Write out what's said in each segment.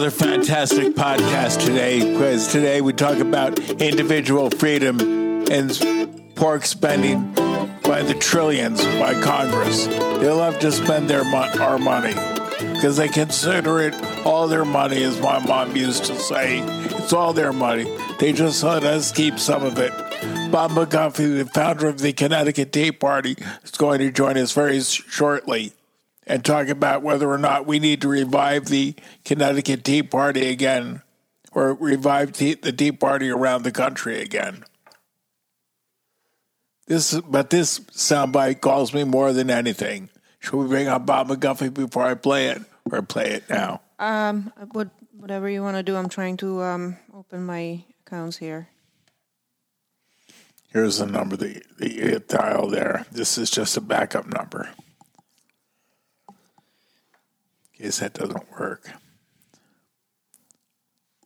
another fantastic podcast today because today we talk about individual freedom and pork spending by the trillions by Congress. They love to spend their mo- our money because they consider it all their money, as my mom used to say. It's all their money. They just let us keep some of it. Bob McGuffee, the founder of the Connecticut Tea Party, is going to join us very shortly and talk about whether or not we need to revive the Connecticut Tea Party again or revive tea, the Tea Party around the country again. This, but this soundbite calls me more than anything. Should we bring up Bob McGuffee before I play it, or play it now? Um, what, whatever you want to do. I'm trying to um, open my accounts here. Here's the number, the, the dial there. This is just a backup number. In case that doesn't work.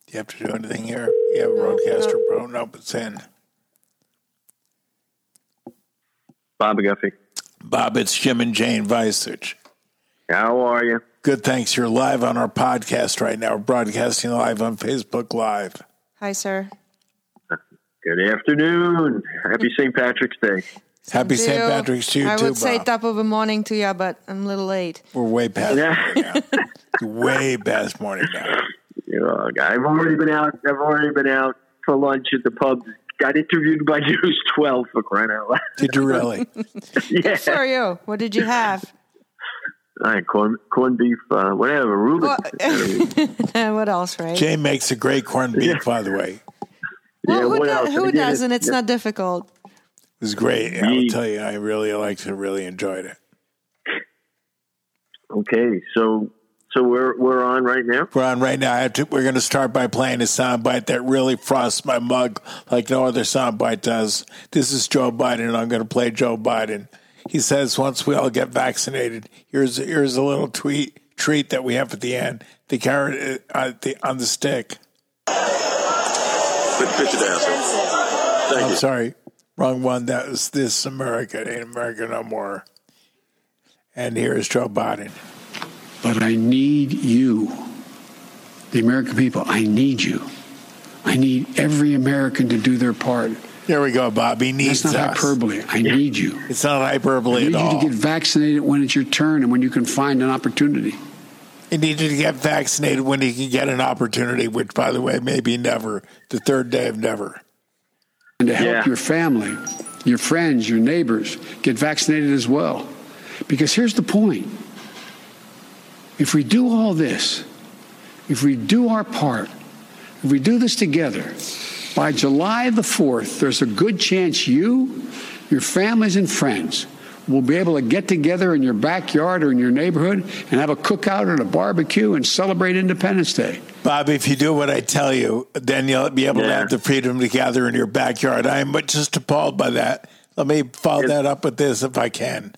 Do you have to do anything here? You have a Rodecaster Pro? Nope, it's in. Bob McGuffee. Bob, it's Jim and Jane Visage. How are you? Good, thanks. You're live on our podcast right now. We're broadcasting live on Facebook Live. Hi, sir. Good afternoon. Happy St. Patrick's Day. Happy St. Deal. Patrick's to you I too, would say Bob. top of the morning to you, but I'm a little late. We're way past Yeah. morning now. way past morning now. You know, I've already been out. I've already been out for lunch at the pub. Got interviewed by News 12 for crying out loud. Did you really? yeah. For you, what did you have? I had corn, corned beef, uh, whatever. Reuben. what else, right? Jane makes a great corned beef, by the way. well, who, what do- who I get it. doesn't? It's Yeah. not difficult. It was great. I will tell you, I really liked it, really enjoyed it. Okay, so so we're we're on right now. We're on right now. I have to, we're going to start by playing a soundbite that really frosts my mug like no other soundbite does. This is Joe Biden, and I'm going to play Joe Biden. He says once we all get vaccinated, here's here's a little tweet treat that we have at the end. The carrot uh, the, on the stick. Put the picture down, sir. Thank I'm you. sorry, wrong one. That was this America. Ain't America no more. And here's Joe Biden. But I need you, the American people. I need you. I need every American to do their part. There we go, Bobby. Needs That's not us. hyperbole. I need you. It's not hyperbole I need at all. you to get vaccinated when it's your turn and when you can find an opportunity. He needed to get vaccinated when he can get an opportunity, which, by the way, may be never, the third day of never. And to help Yeah. your family, your friends, your neighbors get vaccinated as well. Because here's the point if we do all this, if we do our part, if we do this together, by July the 4th, there's a good chance you, your families, and friends will be able to get together in your backyard or in your neighborhood and have a cookout and a barbecue and celebrate Independence Day. Bob, if you do what I tell you, then you'll be able to have the freedom to gather in your backyard. I am just appalled by that. Let me follow Yes. that up with this if I can.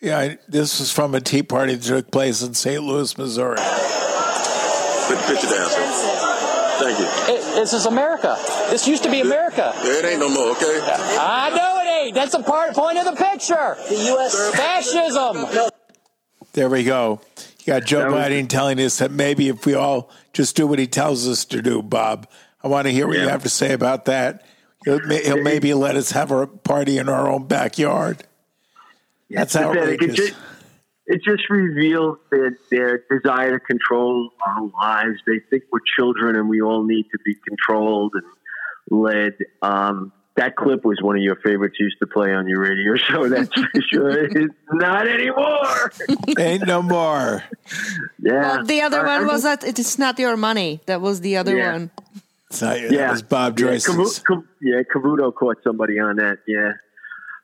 Yeah, I, this is from a tea party that took place in St. Louis, Missouri. Put the picture down, sir. Thank you. It, this is America. This used to be America. It ain't no more, okay? I know it ain't. That's the part point of the picture. The U.S. Fascism. There we go. You got Joe Biden telling us that maybe if we all just do what he tells us to do, Bob. I want to hear what you have to say about that. He'll, he'll maybe let us have a party in our own backyard. That's pathetic. It outrageous. just, it just reveals their, their desire to control our lives. They think we're children and we all need to be controlled and led. Um, that clip was one of your favorites used to play on your radio show. That's for sure. It's not anymore. Ain't no more. Yeah. Well, the other I- I one was that it's not your money. That was the other Yeah. one. It's not, Yeah. That was Bob Yeah, Joyce's. Cavu- Cav- yeah, Cavuto caught somebody on that. Yeah,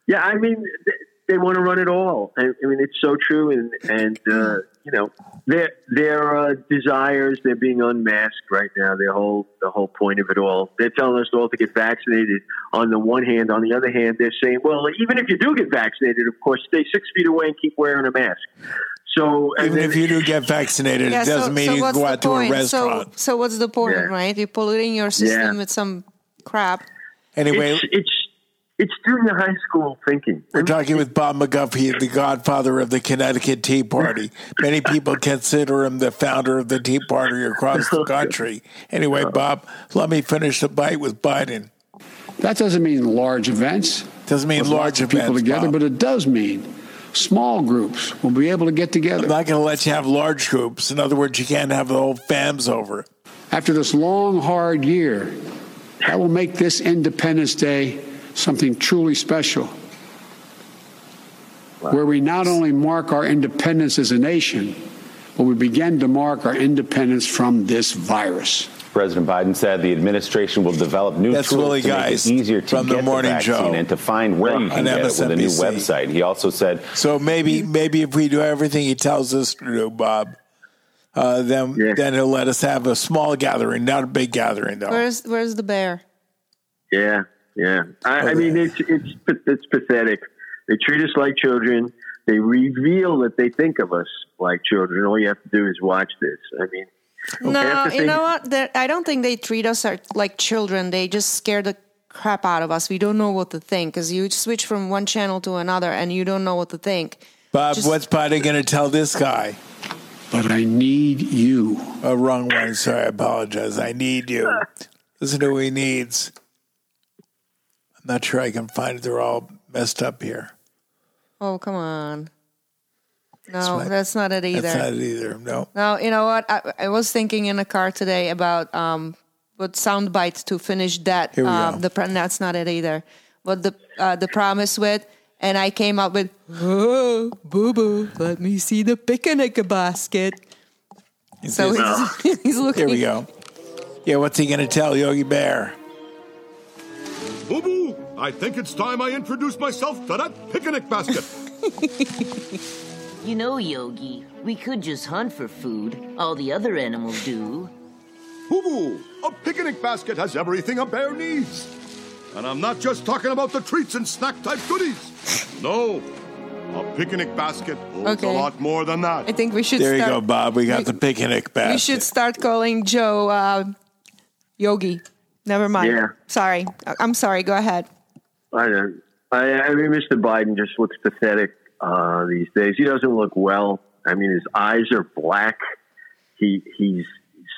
yeah. I mean, they, they want to run it all. I, I mean, it's so true, and and uh, you know, their their uh, desires they're being unmasked right now. Their whole the whole point of it all. They're telling us all to get vaccinated. On the one hand, on the other hand, they're saying, well, even if you do get vaccinated, of course, stay six feet away and keep wearing a mask. So Even then- if you do get vaccinated, it doesn't mean you can go the out to a restaurant. So, so what's the point, Yeah. right? You're polluting your system Yeah. with some crap. anyway, it's, it's it's junior high school thinking. We're talking with Bob McGuffee, the godfather of the Connecticut Tea Party. Many people consider him the founder of the Tea Party across the country. Anyway, Bob, let me finish the bite with Biden. That doesn't mean large events. Doesn't mean large lots of people together, Bob. but it does mean small groups will be able to get together. I'm not going to let you have large groups. In other words, you can't have the whole fams over. After this long, hard year, that will make this Independence Day something truly special. Where we not only mark our independence as a nation, but we begin to mark our independence from this virus. President Biden said the administration will develop new That's tools Willie to Geist make it easier to from the get Morning vaccine Joe and to find where you on can get it with a new website. He also said So maybe, maybe if we do everything he tells us to do, Bob, uh, then Yeah. then he'll let us have a small gathering, not a big gathering, though. Where's Where's the bear? Yeah, yeah. I, I oh, mean, it's it's it's pathetic. They treat us like children. They reveal that they think of us like children. All you have to do is watch this. I mean, No, half you know what? They're, I don't think they treat us ar- like children. They just scare the crap out of us. We don't know what to think because you switch from one channel to another and you don't know what to think. Bob, Just- what's Biden going to tell this guy? But I need you. Oh, wrong one. Sorry, I apologize. I need you. Listen to who he needs. I'm not sure I can find it. They're all messed up here. Oh, come on. No, right. that's not it either. That's not it either. No. No, you know what? I, I was thinking in a car today about um, what sound bites to finish that. Here we um, go. the that's not it either. What the uh, the promise with, and I came up with, oh, boo boo, let me see the picnic basket. So he's, he's looking. Here we go. Yeah, what's he going to tell Yogi Bear? Boo boo! I think it's time I introduce myself to that picnic basket. You know, Yogi, we could just hunt for food. All the other animals do. Boo boo! A picnic basket has everything a bear needs. And I'm not just talking about the treats and snack type goodies. No, a picnic basket holds Okay. a lot more than that. I think we should. There you go, Bob. We got the picnic basket. We should start calling Joe uh, Yogi. Never mind. Yeah. Sorry. I'm sorry. Go ahead. I don't. I, I mean, Mr. Biden just looks pathetic uh, these days. He doesn't look well. I mean, his eyes are black. He he's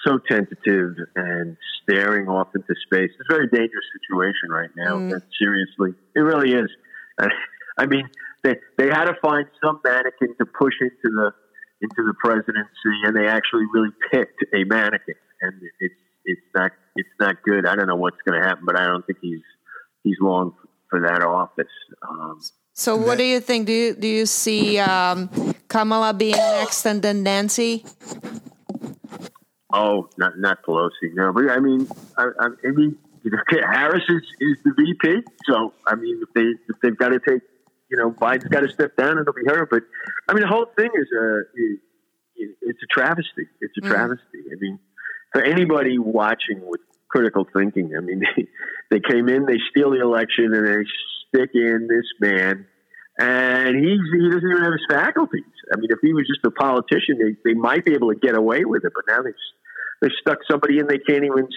so tentative and staring off into space. It's a very dangerous situation right now. Mm. Seriously, it really is. I mean, they they had to find some mannequin to push into the into the presidency, and they actually really picked a mannequin, and it's it's not it's not good. I don't know what's going to happen, but I don't think he's he's long for that office. Um, So, what do you think? Do you do you see um, Kamala being next and then Nancy? oh, not not Pelosi, no. But I mean, I, I, I mean, you know, Harris is, is the VP, so I mean, if they if they've got to take, you know, Biden's got to step down, it'll be her. But I mean, the whole thing is a is, it's a travesty. It's a travesty. I mean, for anybody watching with critical thinking, I mean, they, they came in, they steal the election, and they stick in this man, and he's he doesn't even have his faculties. I mean, if he was just a politician, they, they might be able to get away with it, but now they've they've stuck somebody in they can't even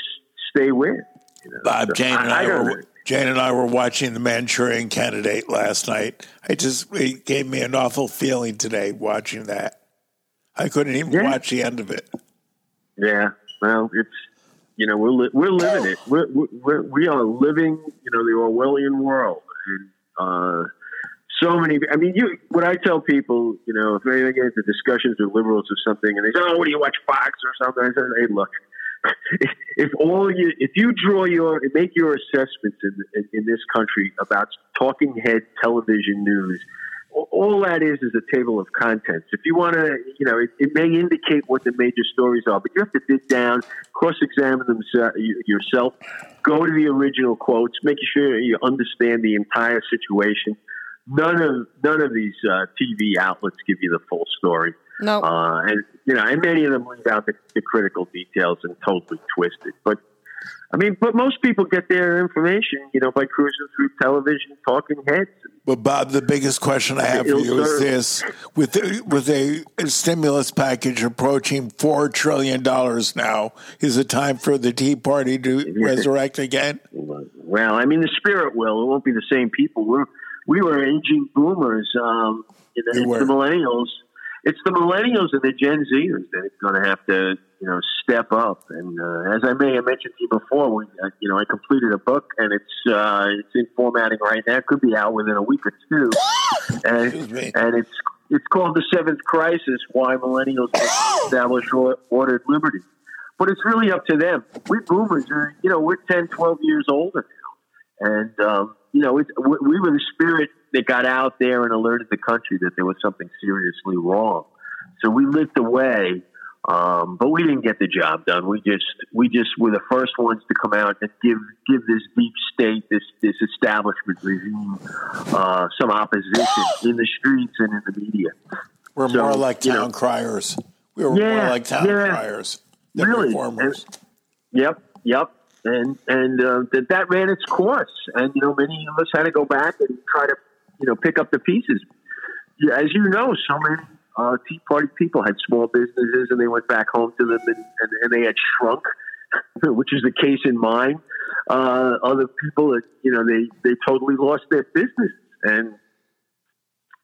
stay with. You know? Bob, So Jane and I, I, I were Jane and I were watching the Manchurian Candidate last night. I just it gave me an awful feeling today watching that. I couldn't even Yeah. watch the end of it. Yeah, well, it's you know we're li- we're living it. We're, we're we are living you know the Orwellian world, and uh, so many. I mean, you what I tell people, you know, if they get into discussions with liberals or something, and they say, "Oh, what do you watch Fox or something?" I say, "Hey, look." If, if all you, if you draw your, make your assessments in, in, in this country about talking head television news, all that is is a table of contents. If you want to, you know, it, it may indicate what the major stories are, but you have to dig down, cross-examine them se- yourself, go to the original quotes, making sure you understand the entire situation. None of none of these uh, TV outlets give you the full story, No. uh, and you know, and many of them leave out the, the critical details and totally twist it. But I mean, but most people get their information, you know, by cruising through television, talking heads. But Bob, the biggest question I have for you is this: with the, with a stimulus package approaching four trillion dollars now, is it time for the Tea Party to resurrect again? Well, I mean, the spirit will. It won't be the same people. We're we were aging boomers. Um, you know, the millennials. It's the millennials and the Gen Zers that are going to have to, you know, step up. And uh, as I may have mentioned to you before, we, uh, you know, I completed a book and it's uh, it's in formatting right now. It could be out within a week or two. and, and it's it's called the Seventh Crisis: Why Millennials Establish Or- Ordered Liberty. But it's really up to them. We boomers are, you know, we're 10, 12 years older now. And, um, you know, we were the spirit that got out there and alerted the country that there was something seriously wrong. So we lit the way, um, but we didn't get the job done. We just, we just were the first ones to come out and give, give this deep state, this, this establishment regime, uh, some opposition in the streets and in the media. We're So, more like you town know- criers. We were more like town yeah. criers than Really? reformers. Yep, yep. And and uh, that that ran its course. And you know, many of us had to go back and try to you know pick up the pieces. As you know, so many uh, Tea Party people had small businesses, and they went back home to them, and, and, and they had shrunk, which is the case in mine. Uh, other people, you know, they they totally lost their business, and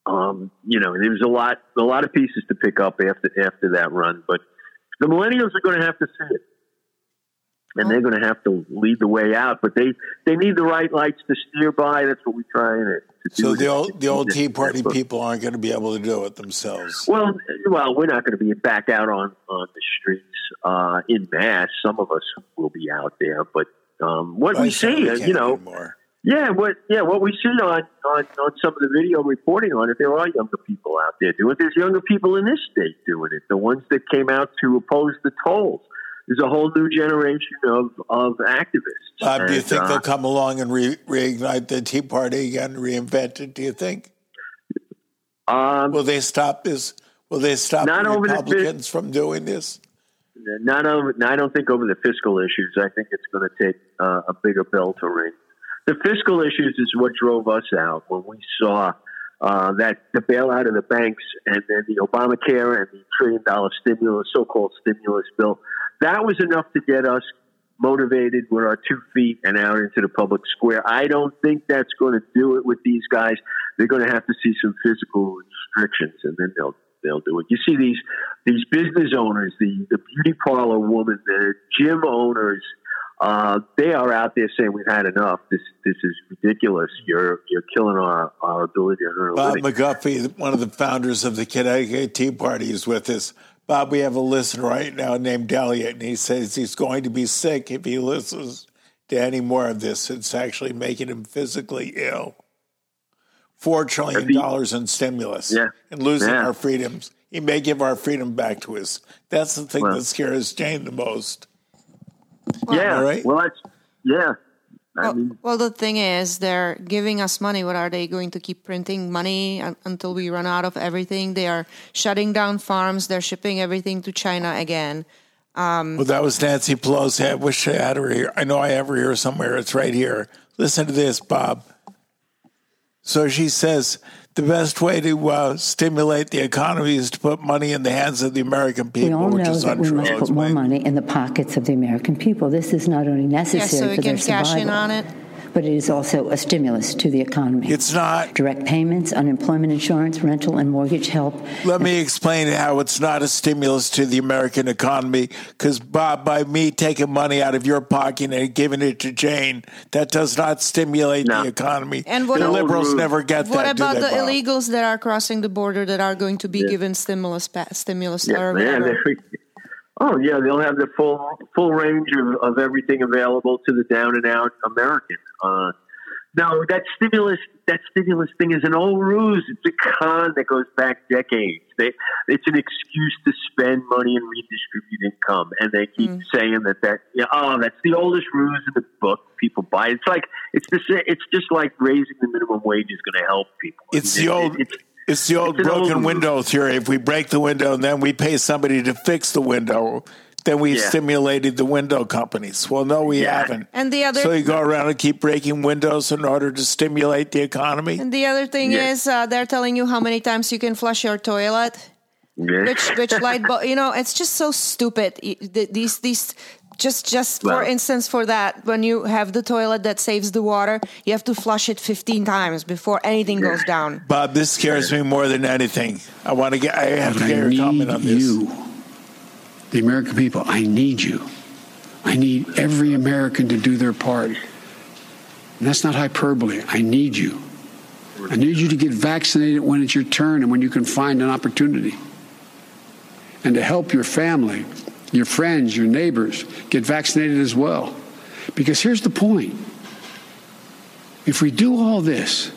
um, you know, there was a lot a lot of pieces to pick up after after that run. But the millennials are going to have to see it and they're going to have to lead the way out. But they they need the right lights to steer by. That's what we try to, to do. So the old the old Tea Party people aren't going to be able to do it themselves. Well, well, we're not going to be back out on on the streets uh, in mass. Some of us will be out there, but um, what I we see, uh, you know, yeah, what yeah, what we see on, on on some of the video reporting on it, there are younger people out there doing it. There's younger people in this state doing it. The ones that came out to oppose the tolls. There's a whole new generation of of activists. Bob, do you think uh, they'll come along and re- reignite the Tea Party again, reinvent it? Do you think? Um, Will they stop this? Will they stop Not the over the Republicans from doing this? not over. I don't think over the fiscal issues. I think it's going to take uh, a bigger bell to ring. The fiscal issues is what drove us out when we saw uh, that the bailout of the banks and then the Obamacare and the trillion dollar stimulus, so-called stimulus bill. That was enough to get us motivated with our two feet and out into the public square. I don't think that's going to do it with these guys. They're going to have to see some physical restrictions, and then they'll they'll do it. You see these these business owners, the the beauty parlor woman, the gym owners. Uh, they are out there saying we've had enough. This this is ridiculous. You're you're killing our, our ability to earn a Bob living. McGuffee, one of the founders of the Connecticut Tea Party, is with us. Bob, we have a listener right now named Elliot, and he says he's going to be sick if he listens to any more of this. It's actually making him physically ill. Four trillion dollars in stimulus Yeah. and losing Yeah. our freedoms. He may give our freedom back to us. That's the thing Well. that scares Jane the most. Yeah, All right. well, that's yeah. I Well, mean, well, the thing is, they're giving us money. What are they going to keep printing money until we run out of everything? They are shutting down farms. They're shipping everything to China again. Um, well, that was Nancy Pelosi. I wish I had her here. I know I have her here somewhere. It's right here. Listen to this, Bob. So she says the best way to uh, stimulate the economy is to put money in the hands of the American people, We all which know is that we must I'll put more money in the pockets of the American people. This is not only necessary Yeah, necessary so we for can their cash in on it. But it is also a stimulus to the economy. It's not. Direct payments, unemployment insurance, rental and mortgage help. Let me explain how it's not a stimulus to the American economy. Because, Bob, by me taking money out of your pocket and giving it to Jane, that does not stimulate No. the economy. And what the about- liberals never get What that. do about they, the Bob? illegals that are crossing the border that are going to be given stimulus, pa- stimulus Yeah, or man, whatever? they're- oh yeah, they'll have the full full range of, of everything available to the down and out American. Uh, no, that stimulus that stimulus thing is an old ruse. It's a con that goes back decades. They, it's an excuse to spend money and redistribute income, and they keep Mm. saying that that yeah, oh that's the oldest ruse in the book. People buy it. It's like it's the it's just like raising the minimum wage is going to help people. It's I the mean, old. it's- It's the old it's broken old- window theory. If we break the window and then we pay somebody to fix the window, then we Yeah. stimulated the window companies. Well, no, we Yeah. haven't. And the other So you go around and keep breaking windows in order to stimulate the economy. and the other thing Yeah. is, uh, they're telling you how many times you can flush your toilet. yeah. which which light bulb you know it's just so stupid these these Just, just for instance, for that, when you have the toilet that saves the water, you have to flush it 15 times before anything goes down. Bob, this scares me more than anything. I want to get. I have to get I your comment on this. you, the American people. I need you. I need every American to do their part. And that's not hyperbole. I need you. I need you to get vaccinated when it's your turn and when you can find an opportunity. And to help your family, your friends, your neighbors get vaccinated as well. Because here's the point if we do all this,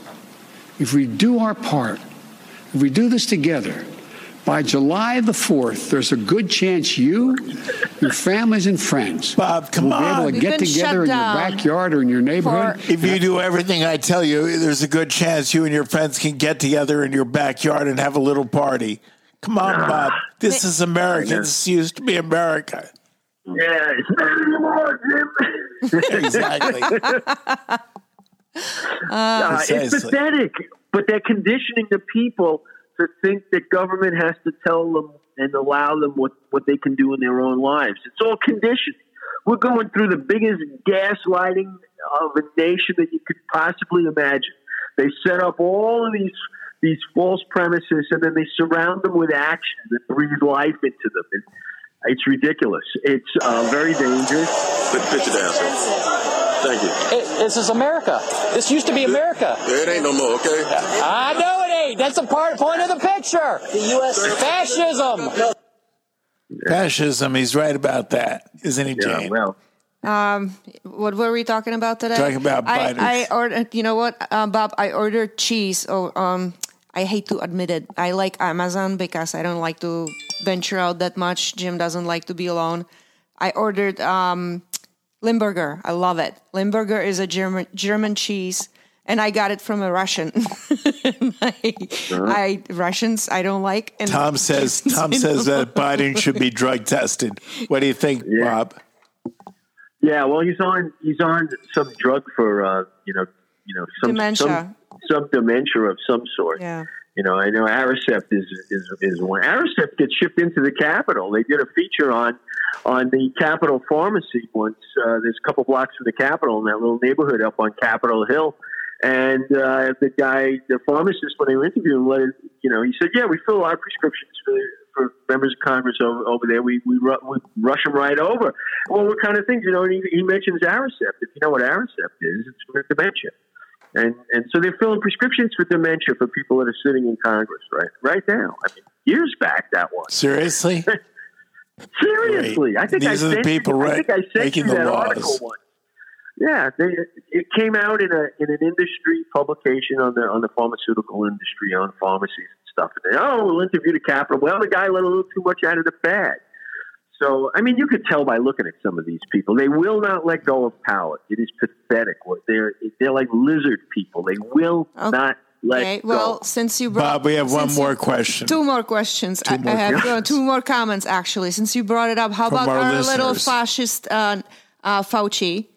if we do our part, if we do this together, by July the 4th, there's a good chance you, your families, and friends Bob, come will be able to We've get together in your backyard or in your neighborhood. for- If you do everything I tell you, there's a good chance you and your friends can get together in your backyard and have a little party. Come on, Bob. This is America. This used to be America. Yeah, it's not anymore, Jim. Exactly. Uh, it's pathetic, but they're conditioning the people to think that government has to tell them and allow them what, what they can do in their own lives. It's all conditioned. We're going through the biggest gaslighting of a nation that you could possibly imagine. They set up all of these these false premises and then they surround them with action that breathe life into them. And it's ridiculous. It's uh, very dangerous. Put the picture down, sir. Thank you. It, this is America. This used to be America. Yeah, it ain't no more, okay? I know it ain't. That's the part point of the picture. The U.S. fascism. Fascism, he's right about that, isn't he, Yeah, Jane? Well, What were we talking about today? Talking about I, I ordered. You know what, um, Bob? I ordered cheese. Oh, um, I hate to admit it. I like Amazon because I don't like to venture out that much. Jim doesn't like to be alone. I ordered um, Limburger. I love it. Limburger is a German German cheese, and I got it from a Russian. I, I Russians I don't like. And Tom says Tom says that Biden should be drug tested. What do you think, Bob? Yeah, well, he's on he's on some drug for uh, you know you know some Dementia. some some dementia of some sort. Yeah. You know, I know Aricept is is is one. Aricept gets shipped into the Capitol. They did a feature on on the Capitol Pharmacy once. Uh, there's a couple blocks from the Capitol in that little neighborhood up on Capitol Hill. And uh, the guy, the pharmacist, when they were interviewing him, let it, you know, he said, "Yeah, we fill our prescriptions for for members of Congress over, over there. We we, ru- we rush them right over. Well, what kind of things, you know? And he, he mentions Aricept. If you know what Aricept is, it's for dementia. And and so they're filling prescriptions for dementia for people that are sitting in Congress right right now. I mean, years back that was. Seriously? Seriously, Great. I think These I are the people you, I think I making the that laws. article once. Yeah, they, it came out in a in an industry publication on the on the pharmaceutical industry on pharmacies and stuff. And they, oh, we'll interview the capital. Well, the guy let a little too much out of the bag. So, I mean, you could tell by looking at some of these people. They will not let go of power. It is pathetic. They're they're like lizard people. They will not let Okay, go. well, since you brought Bob, we have one more you- question. Two more questions. I, more I have uh, two more comments actually. Since you brought it up, how From about our our, little fascist uh, uh, Fauci?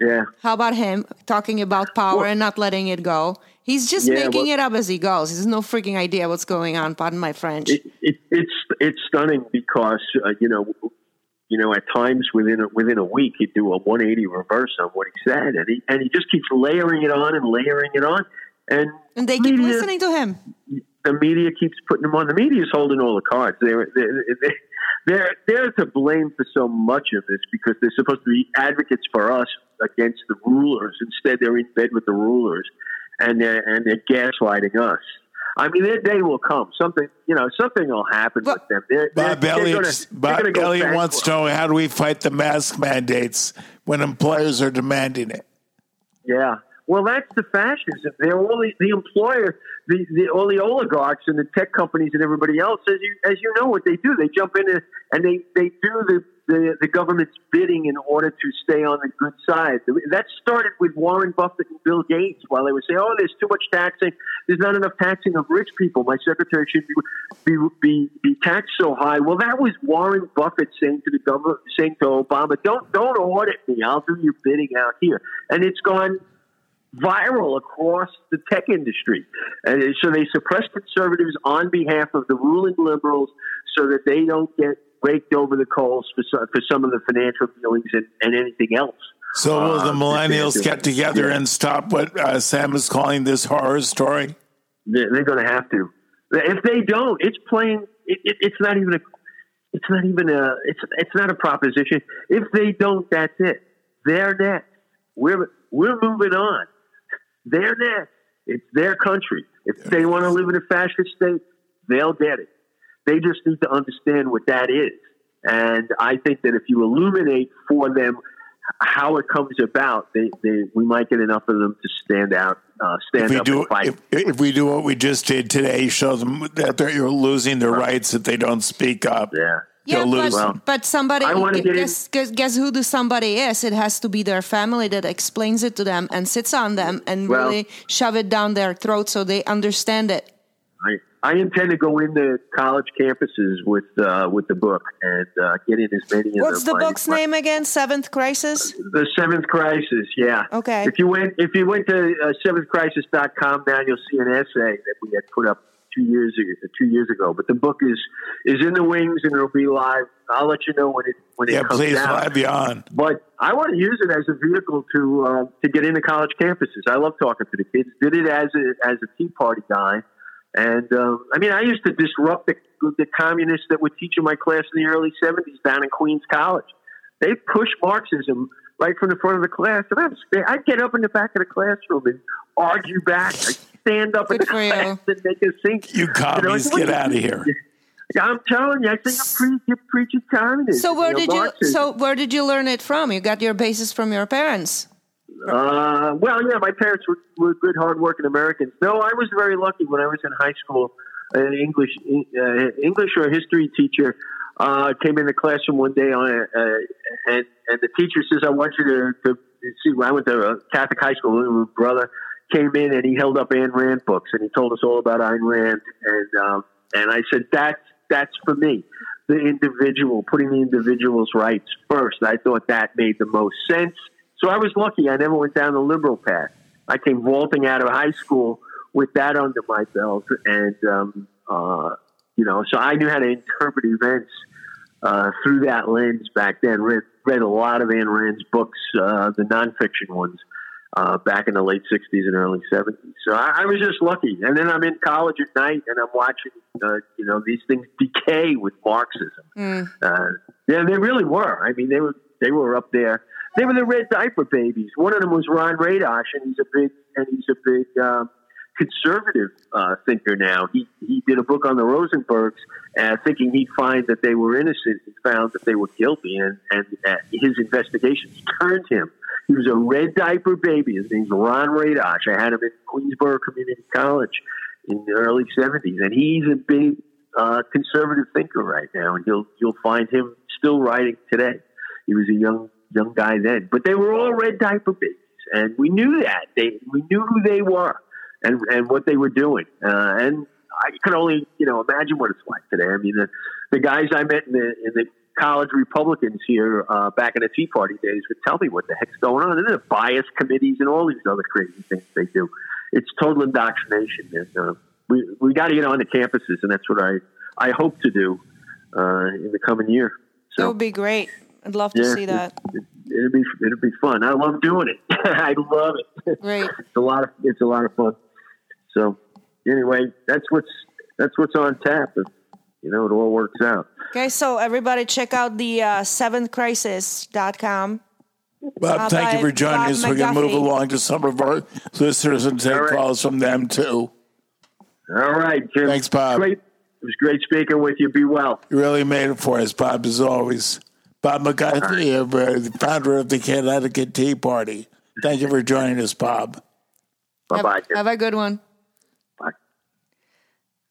yeah. How about him talking about power and not letting it go? He's just Yeah, making well- it up as he goes. He has no freaking idea what's going on. Pardon my French. it, it, it's it's stunning because uh, you know you know at times within a, within a week he'd do a 180 reverse on what he said and he and he just keeps layering it on and layering it on and and they keep listening to him. the media keeps putting him on the media is holding all the cards they're they're they're, they're to blame for so much of this because they're supposed to be advocates for us against the rulers instead they're in bed with the rulers and they're and they're gaslighting us I mean, their day will come. Something, you know, something will happen with them. They're, Bob they're, they're Elliott, gonna- they're Bob go Elliott wants to know how do we fight the mask mandates when employers are demanding it? Yeah. Well, that's the fascism. They're all the, the employer, the, the all the oligarchs and the tech companies and everybody else. As you as you know, what they do, they jump in and- and they they do the, the the government's bidding in order to stay on the good side. That started with Warren Buffett and Bill Gates, while they would say, "Oh, there's too much taxing. There's not enough taxing of rich people. My secretary should be be be, be taxed so high." Well, that was Warren Buffett saying to the government, saying to Obama, "Don't don't audit me. I'll do your bidding out here." And it's gone viral across the tech industry. And so they suppress conservatives on behalf of the ruling liberals so that they don't get raked over the coals for some, for some of the financial dealings and, and anything else. So will the Uh, millennials get together yeah. and stop what uh, Sam is calling this horror story? They're, they're going to have to. If they don't, it's plain. It, it, it's not even a. It's not even a. It's it's not a proposition. If they don't, that's it. They're next. We're we're moving on. They're next. It's their country. If they want to live in a fascist state, they'll get it. They just need to understand what that is. And I think that if you illuminate for them how it comes about, they, they we might get enough of them to stand out, uh, stand If we up do, and fight. if, if we do what we just did today, show them that they're losing their rights if they don't speak up. Yeah. Yeah, They'll but, lose. Well, but somebody I get guess, guess guess who the somebody is? It has to be their family that explains it to them and sits on them and Well- really shove it down their throat so they understand it. I, I intend to go into college campuses with uh, with the book and uh, get in as many. As What's of the my- book's my- name again? Seventh Crisis. The Seventh Crisis. Yeah. Okay. If you went if you went to uh, seventhcrisis.com now, you'll see an essay that we had put up two years ago. Two years ago, but the book is is in the wings and it'll be live. I'll let you know when it when Yeah, it comes please, out. we'll have you on. But I want to use it as a vehicle to uh, to get into college campuses. I love talking to the kids. Did it as a as a Tea Party guy, and um, I mean, I used to disrupt the, the communists that would teach in my class in the early '70s down in Queens College. They pushed Marxism right from the front of the class, and I'm sta- I'd get up in the back of the classroom and argue back. I'd stand up in the for you. class and make a think. You commies, what get out of here. I'm telling you, I think you're, pre- you're preaching communism. So where know, did you? So where did you learn it from? You got your basis from your parents. Uh, well, yeah, my parents were, were good, hardworking Americans. No, I was very lucky when I was in high school. An English uh, English or history teacher uh, came in the classroom one day on uh, and and the teacher says, "I want you to, to see." I went to a Catholic high school. and My brother came in and he held up Ayn Rand books and he told us all about Ayn Rand. And um, and I said, "That's that's for me." The individual, putting the individual's rights first. I thought that made the most sense. So I was lucky. I never went down the liberal path. I came vaulting out of high school with that under my belt, and um, uh, you know, so I knew how to interpret events uh, through that lens back then. Read, read a lot of Ayn Rand's books, uh, the nonfiction ones, uh, back in the late '60s and early '70s. So I, I was just lucky. And then I'm in college at night, and I'm watching, uh, you know, these things decay with Marxism. Uh, yeah, they really were. I mean, they were they were up there. They were the red diaper babies. One of them was Ron Radosh, and he's a big and he's a big um, conservative uh, thinker now. He he did a book on the Rosenbergs, uh, thinking he'd find that they were innocent. He found that they were guilty, and and uh, his investigations turned him. He was a red diaper baby. His name's Ron Radosh. I had him in Queensborough Community College in the early '70s, and he's a big uh, conservative thinker right now, and you'll you'll find him still writing today. He was a young young guy then, but they were all red diaper babies, and we knew that. They we knew who they were and and what they were doing, uh, and I can only you know imagine what it's like today. I mean, the the guys I met in the in the college Republicans here uh, back in the Tea Party days would tell me what the heck's going on. And the bias committees and all these other crazy things they do. It's total indoctrination, and uh, we we got to get on the campuses, and that's what I I hope to do uh, in the coming year. That would be great. I'd love to see that. It, it'll be it'll be fun. I love doing it. I love it. Great. It's a lot of it's a lot of fun. So anyway, that's what's that's what's on tap. If, you know, it all works out. Okay, so everybody check out the uh, seventhcrisis.com. Bob, Uh, thank you for joining Bob us. We're going to move along to some of our listeners and take calls from them too. All right, Jim. Thanks, Bob. Great. It was great speaking with you. Be well. You really made it for us, Bob, as always. Bob McCarthy, the founder of the Connecticut Tea Party. Thank you for joining us, Bob. Bye bye. Have a good one. Bye.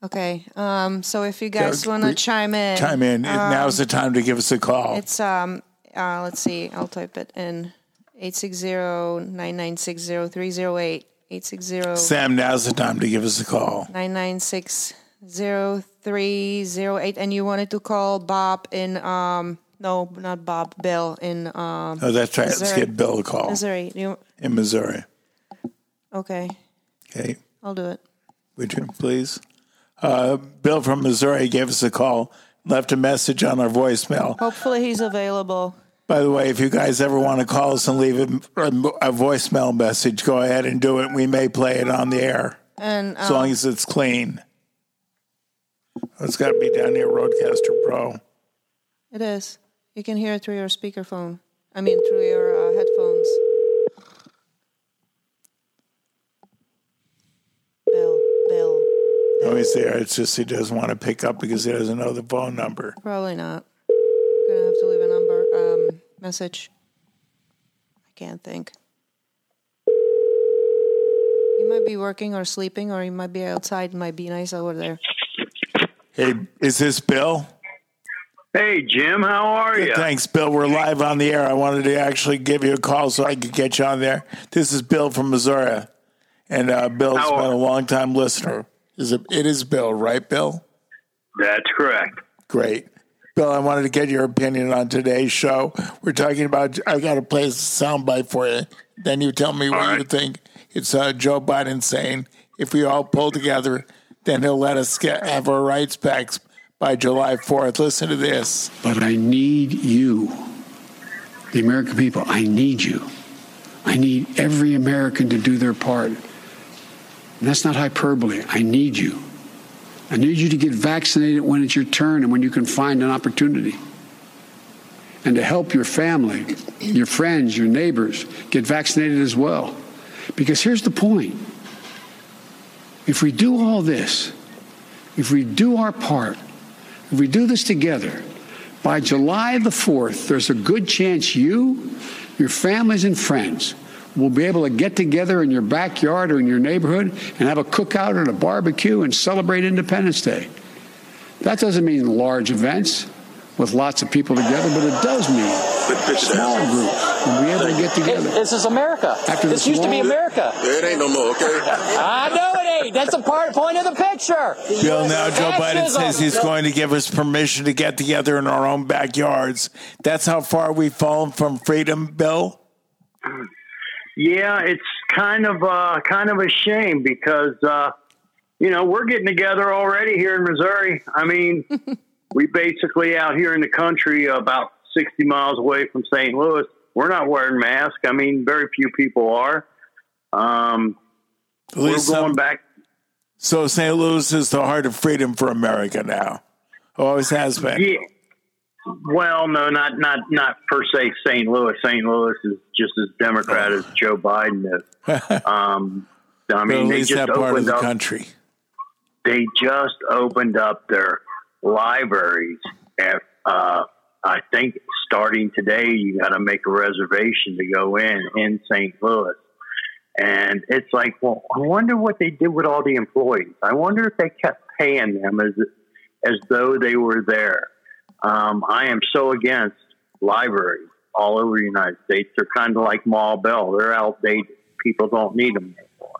Okay, um, so if you guys Yeah, want to chime in, Chime in. um, Now's the time to give us a call. It's um, uh, let's see, I'll type it in 860-996-0308. 860 Sam, now's the time to give us a call. 996-0308. And you wanted to call Bob in um, no, not Bob, Bill in um. Oh, that's right. Let's Missouri. give Bill a call Missouri. You, in Missouri. okay, Okay. I'll do it. Would you please? Uh, Bill from Missouri gave us a call, left a message on our voicemail. Hopefully he's available. By the way, if you guys ever want to call us and leave a, a voicemail message, go ahead and do it. We may play it on the air And as long um, as it's clean. It's got to be down near Rodecaster Pro. it is. You can hear it through your speakerphone. I mean, through your uh, headphones. Bill, Bill. Oh, he's there. It's just he doesn't want to pick up because he doesn't know the phone number. Probably not. Gonna have to leave a number, um, message. I can't think. He might be working or sleeping, or he might be outside. It might be nice over there. Hey, is this Bill? Hey, Jim, how are you? Thanks, Bill. We're live on the air. I wanted to actually give you a call so I could get you on there. This is Bill from Missouri, and uh, Bill's How- been a long time listener. Is it? It is Bill, right, Bill? That's correct. Great. Bill, I wanted to get your opinion on today's show. We're talking about, I got to play a soundbite for you. Then you tell me what you think. It's uh, Joe Biden saying, if we all pull together, then he'll let us get, have our rights back by July 4th. Listen to this. But I need you, the American people. I need you. I need every American to do their part. And that's not hyperbole. I need you. I need you to get vaccinated when it's your turn and when you can find an opportunity. And to help your family, your friends, your neighbors get vaccinated as well. Because here's the point if we do all this, if we do our part, if we do this together, by July the 4th, there's a good chance you, your families, and friends will be able to get together in your backyard or in your neighborhood and have a cookout and a barbecue and celebrate Independence Day. That doesn't mean large events with lots of people together, but it does mean small groups will be able to get together. This is America. After this this used to be America. It ain't no more, okay? I know it ain't. That's a part point of the picture. The Bill, US now Joe Biden says he's going to give us permission to get together in our own backyards. That's how far we've fallen from freedom, Bill. Yeah, it's kind of uh, kind of a shame because uh, you know we're getting together already here in Missouri. I mean, we basically out here in the country, about sixty miles away from St. Louis. We're not wearing masks. I mean, very few people are. Um, we're going some- back. So St. Louis is the heart of freedom for America now. Always has been. Yeah. Well, no, not not not per se. St. Louis. St. Louis is just as Democrat as Joe Biden is. Um, I mean, at they just that part of the up. country. They just opened up their libraries. At, uh, I think starting today, you got to make a reservation to go in in St. Louis. And it's like, well, I wonder what they did with all the employees. I wonder if they kept paying them as as though they were there. Um, I am so against libraries all over the United States. They're kind of like Mall Bell. They're outdated. People don't need them anymore.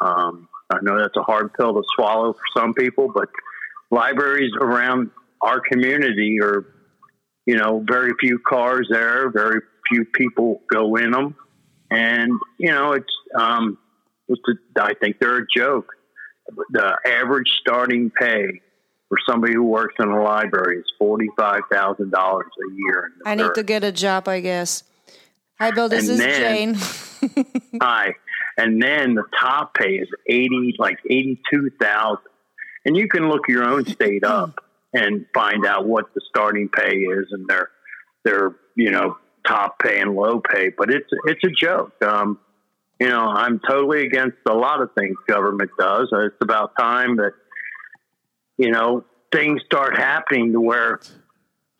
Um, I know that's a hard pill to swallow for some people, but libraries around our community are, you know, very few cars there, very few people go in them, and you know, it's um, it's a, I think they're a joke. The average starting pay for somebody who works in a library is forty five thousand dollars a year. I need to get a job, I guess. Hi, Bill. This And is then- Jane. Hi. And then the top pay is eighty, like eighty-two thousand. And you can look your own state up and find out what the starting pay is and their their you know top pay and low pay. But it's it's a joke. Um, you know, I'm totally against a lot of things government does. It's about time that you know things start happening to where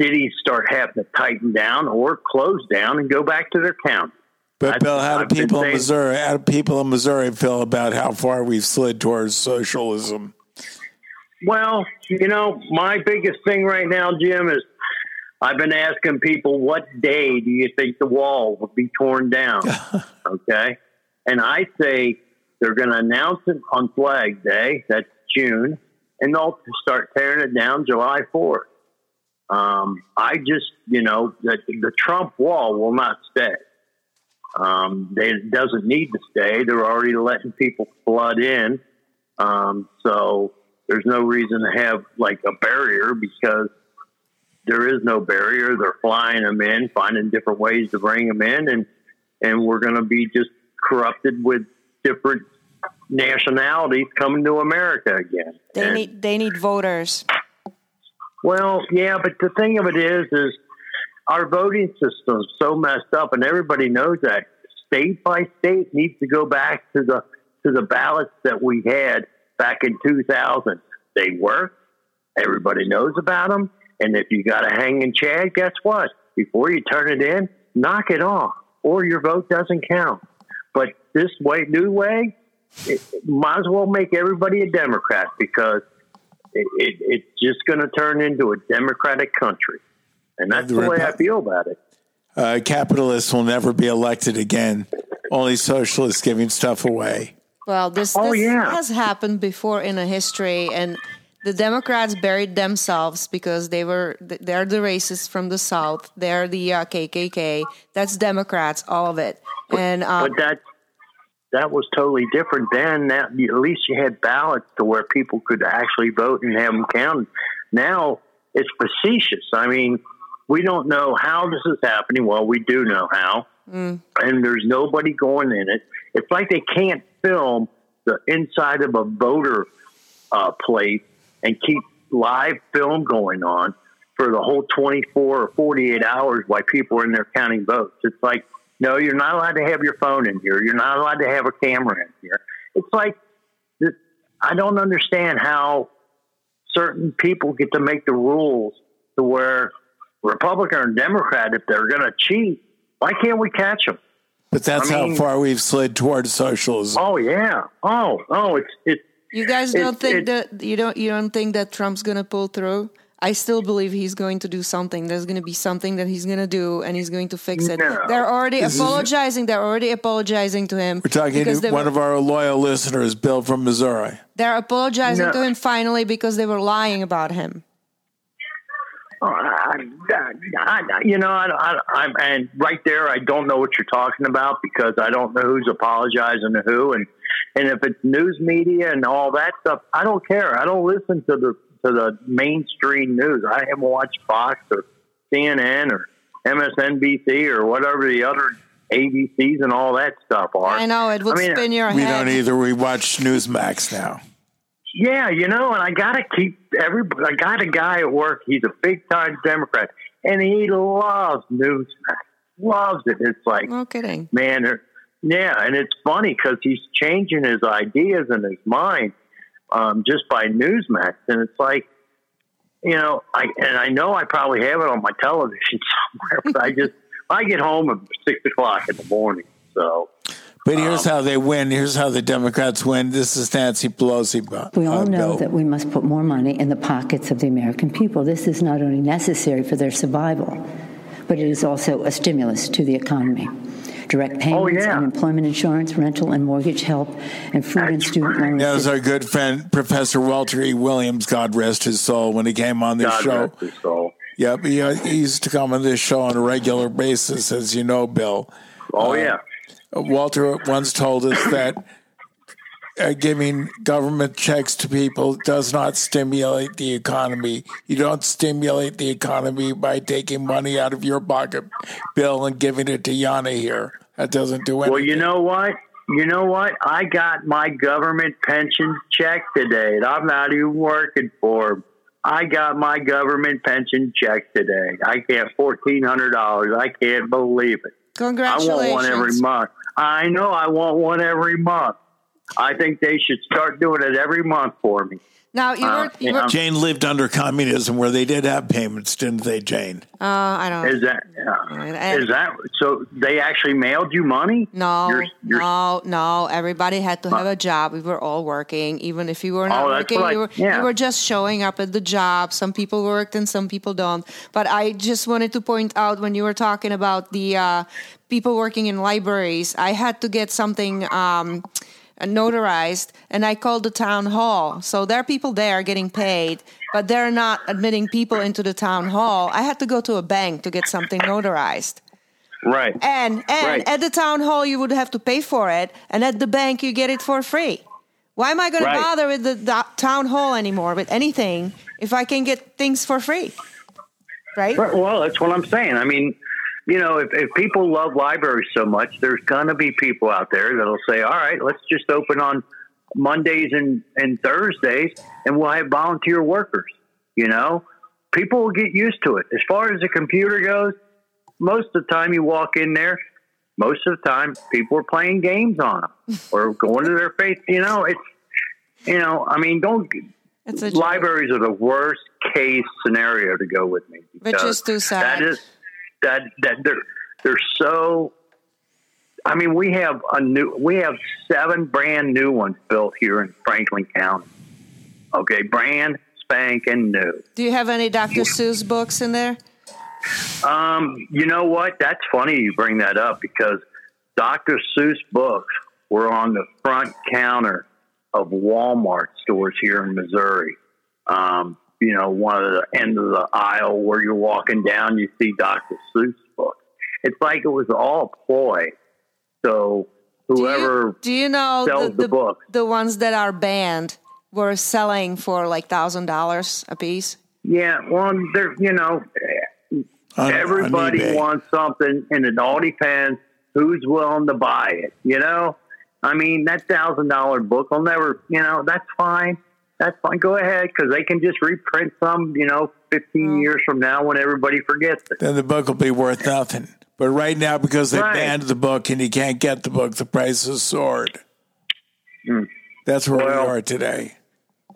cities start having to tighten down or close down and go back to their county. But I- Bill, how do people in Missouri, how do people in Missouri feel about how far we've slid towards socialism? Well, you know, my biggest thing right now, Jim, is I've been asking people, what day do you think the wall will be torn down? okay. And I say they're going to announce it on Flag Day, that's June, and they'll start tearing it down July 4th. Um, I just, you know, the, the Trump wall will not stay. Um, they, it doesn't need to stay. They're already letting people flood in. Um, so there's no reason to have like a barrier because there is no barrier. They're flying them in, finding different ways to bring them in, and and we're going to be just corrupted with different nationalities coming to America again. They And- need they need voters. well, yeah, but the thing of it is, is our voting system's so messed up, and everybody knows that. State by state needs to go back to the to the ballots that we had back in 2000. They work. Everybody knows about them. And if you got a hanging chad, guess what? Before you turn it in, knock it off, or your vote doesn't count. But this way, new way, it, it might as well make everybody a Democrat because it, it, it's just going to turn into a democratic country, and that's The the, way I feel about it. Uh, capitalists will never be elected again. Only socialists giving stuff away. Well, this, Oh, yeah. has happened before in a history, and the Democrats buried themselves because they were they're the racists from the South. They're the uh, KKK. That's Democrats, all of it. And uh, But that that was totally different then. That at least you had ballots to where people could actually vote and have them counted. Now it's facetious. I mean, we don't know how this is happening. Well, we do know how, mm, and there's nobody going in it. It's like they can't film the inside of a voter uh, place and keep live film going on for the whole 24 or 48 hours while people are in there counting votes. It's like, no, you're not allowed to have your phone in here. You're not allowed to have a camera in here. It's like, I don't understand how certain people get to make the rules to where Republican or Democrat, if they're going to cheat, why can't we catch them? But that's I mean- how far we've slid towards socialism. Oh yeah. Oh oh, it's it's. you guys don't think it- that you don't you don't think that Trump's gonna pull through? I still believe he's going to do something. There's going to be something that he's going to do, and he's going to fix it. No. They're already This apologizing. They're already apologizing to him. We're talking to one were- of our loyal listeners, Bill from Missouri. They're apologizing No. to him finally because they were lying about him. Oh, I, I, I, you know, I, I, I'm and right there, I don't know what you're talking about because I don't know who's apologizing to who, and and if it's news media and all that stuff, I don't care. I don't listen to the to the mainstream news. I haven't watched Fox or CNN or MSNBC or whatever the other ABCs and all that stuff are. I know it would I mean, spin your We head. don't either. We watch Newsmax now. Yeah, you know, and I got to keep every. I got a guy at work. He's a big time Democrat, and he loves Newsmax. Loves it. It's like, No kidding. man, yeah, and it's funny because he's changing his ideas and his mind um, just by Newsmax, and it's like, you know, I and I know I probably have it on my television somewhere, but I just I get home at six o'clock in the morning, so. But here's Um, how they win. Here's how the Democrats win. This is Nancy Pelosi. Bill. We all uh, know Bill. that we must put more money in the pockets of the American people. This is not only necessary for their survival, but it is also a stimulus to the economy. Direct payments, yeah. unemployment insurance, rental and mortgage help, and food and student loans. That was our good friend, Professor Walter E. Williams, God rest his soul, when he came on this God show. rest his soul. Yep, he, uh, he used to come on this show on a regular basis, as you know, Bill. Oh Uh, yeah. Walter once told us that uh, giving government checks to people does not stimulate the economy. You don't stimulate the economy by taking money out of your pocket, Bill, and giving it to Yana here. That doesn't do anything. Well, you know what? You know what? I got my government pension check today. and I'm not even working for 'em. I got my government pension check today. I can't fourteen hundred dollars. I can't believe it. Congratulations! I want one every month. I know I want one every month. I think they should start doing it every month for me. Now you Uh, were, you were. Jane lived under communism where they did have payments, didn't they, Jane? uh, I don't Is that And- is that so? They actually mailed you money? No, You're- you're- no, no. Everybody had to have a job. We were all working, even if you were not Oh, working. what I- you, were, yeah. you were just showing up at the job. Some people worked and some people don't. But I just wanted to point out when you were talking about the uh, people working in libraries, I had to get something. Um, notarized and I called the town hall. So there are people there getting paid, but they're not admitting people into the town hall. I had to go to a bank to get something notarized. right. And and Right. at the town hall you would have to pay for it, and at the bank you get it for free. Why am I going Right. to bother with the, the town hall anymore with anything if I can get things for free? Right, Well, that's what I'm saying. I mean, you know, if, if people love libraries so much, there's going to be people out there that'll say, all right, let's just open on Mondays and, and Thursdays and we'll have volunteer workers. You know, people will get used to it. As far as the computer goes, most of the time you walk in there, most of the time people are playing games on them or going to their face. You know, it's, you know, I mean, don't. It's a libraries are the worst case scenario to go with me. Which is too sad. That is that that they're they're so. I mean, we have a new we have seven brand new ones built here in Franklin County. Okay, brand spanking new. Do you have any Dr. Seuss books in there? Um, you know what? That's funny you bring that up because Dr. Seuss books were on the front counter of Walmart stores here in Missouri. Um, you know, one of the end of the aisle where you're walking down, you see Dr. Seuss books. It's like it was all ploy. So whoever Do you know sells the, the, the, book, the ones that are banned were selling for like thousand dollars a piece? yeah, well, there, you know, On- everybody on wants something, and it all depends who's willing to buy it. You know, I mean, that thousand dollar book will never. You know, that's fine. That's fine. Go ahead because they can just reprint some. You know, fifteen years from now when everybody forgets it. Then the book will be worth nothing. But right now, because they Right. banned the book and you can't get the book, the price has soared. Hmm. That's where Well- we are today.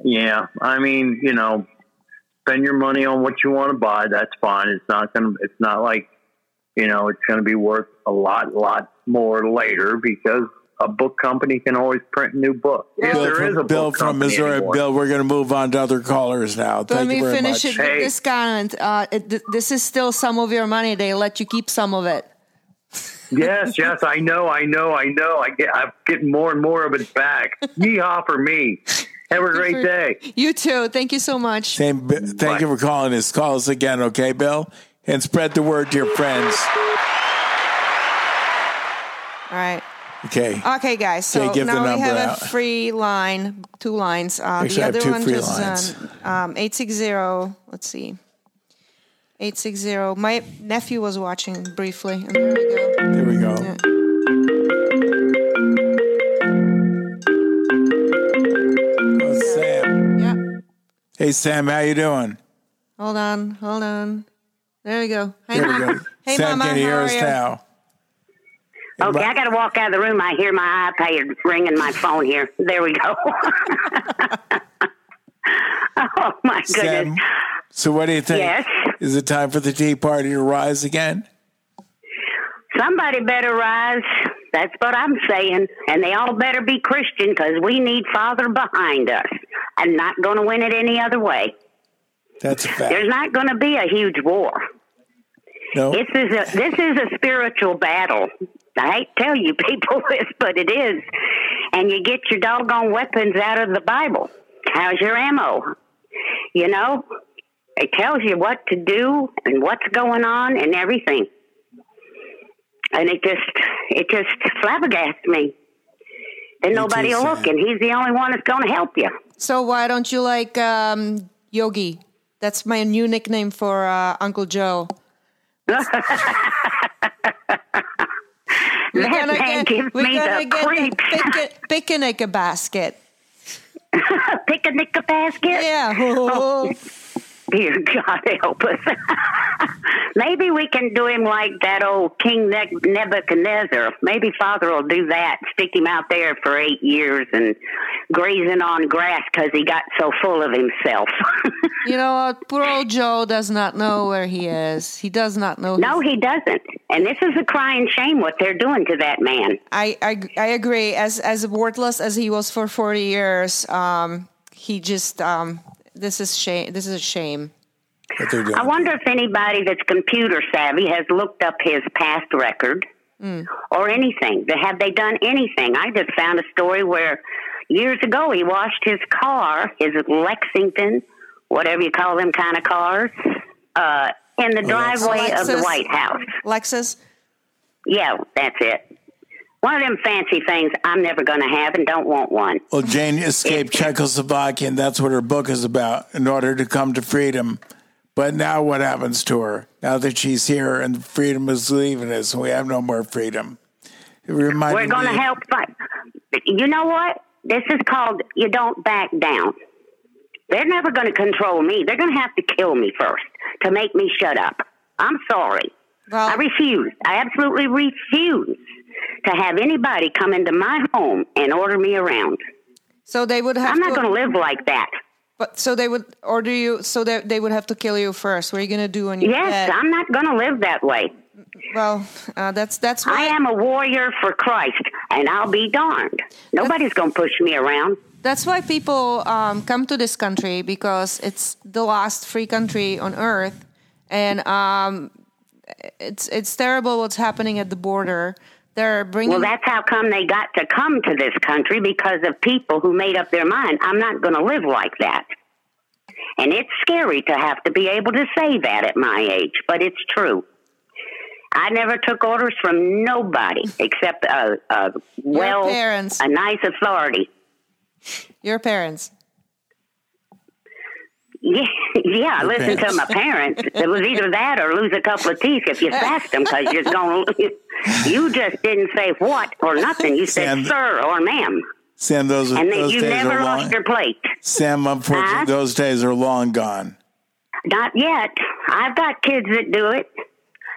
Yeah, I mean, you know, spend your money on what you want to buy. That's fine. It's not gonna. It's not like, you know, it's going to be worth a lot, lot more later because a book company can always print a new book. If Bill there from, is a Bill book from company Missouri. anymore. Bill, we're going to move on to other callers now. Let Thank me you very finish much. it with this comment. Uh, it, this is still some of your money. They let you keep some of it. yes, yes, I know, I know, I know. I get, I'm getting more and more of it back. Yeehaw for me. Have a great day. You too. Thank you so much. Same, thank you for calling us. Call us again, okay, Bill? And spread the word to your friends. All right. Okay. Okay, guys. So Okay, now we have out. a free line, two lines. Uh, Actually, the have other one just lines. um, eight six zero. Let's see. Eight six zero. My nephew was watching briefly. And there we go. There we go. Oh, Sam. Yeah. Hey, Sam, how you doing? Hold on. Hold on. There we go. Hey, There we go. Hey, Sam, Mama. can you hear us now? Okay, I got to walk out of the room. I hear my iPad ringing my phone here. There we go. oh my goodness. Sam, so what do you think? Yes? Is it time for the Tea Party to rise again? Somebody better rise. That's what I'm saying. And they all better be Christian because we need Father behind us. I'm not going to win it any other way. That's a fact. There's not going to be a huge war. No. This is a this is a spiritual battle. I hate to tell you people this, but it is. And you get your doggone weapons out of the Bible. How's your ammo? You know, it tells you what to do and what's going on and everything. And it just it just flabbergasted me. And nobody will look, and he's the only one that's going to help you. So why don't you like um, Yogi? That's my new nickname for uh, Uncle Joe. We're That gonna man get, gives me the get creeps. pic- picnic basket. Picnic basket? Yeah. Oh, dear God help us. Maybe we can do him like that old King Nebuchadnezzar. Maybe Father will do that. Stick him out there for eight years and grazing on grass because he got so full of himself. You know what? Poor old Joe does not know where he is. He does not know. no, he doesn't. And this is a crying shame what they're doing to that man. I, I I agree. As as worthless as he was for forty years, um, he just um, this is shame. This is a shame. What they're doing. I wonder if anybody that's computer savvy has looked up his past record Mm. or anything. Have they done anything? I just found a story where years ago he washed his car, his Lexington, whatever you call them kind of cars, uh, in the driveway of the White House. Lexus. Yeah, that's it. One of them fancy things I'm never going to have and don't want one. Well, Jane escaped Czechoslovakia, and that's what her book is about, in order to come to freedom. But now what happens to her? Now that she's here and freedom is leaving us, and we have no more freedom. It reminded We're going to me- help fight. You know what? This is called you don't back down. They're never going to control me. They're going to have to kill me first to make me shut up. I'm sorry. I refuse. I absolutely refuse to have anybody come into my home and order me around. So they would have. I'm not going to live like that. But so they would order you. So that they would have to kill you first. What are you gonna do when you're Yes, dead? I'm not going to live that way. Well, uh, that's that's. I am a warrior for Christ, and I'll be darned. Nobody's going to push me around. That's why people um, come to this country because it's the last free country on earth, and um, it's it's terrible what's happening at the border. They're bringing. Well, that's how come they got to come to this country because of people who made up their mind. I'm not going to live like that. And it's scary to have to be able to say that at my age, but it's true. I never took orders from nobody except a, a well, parents. a nice authority. your parents. Yeah, yeah. Your Listen to my parents. It was either that or lose a couple of teeth if you fast them because you're going. You just didn't say what or nothing. You said Sam- sir or ma'am, Sam, those, are, and then those you days never are lost long. your plate. Sam, unfortunately, Huh? those days are long gone. Not yet. I've got kids that do it.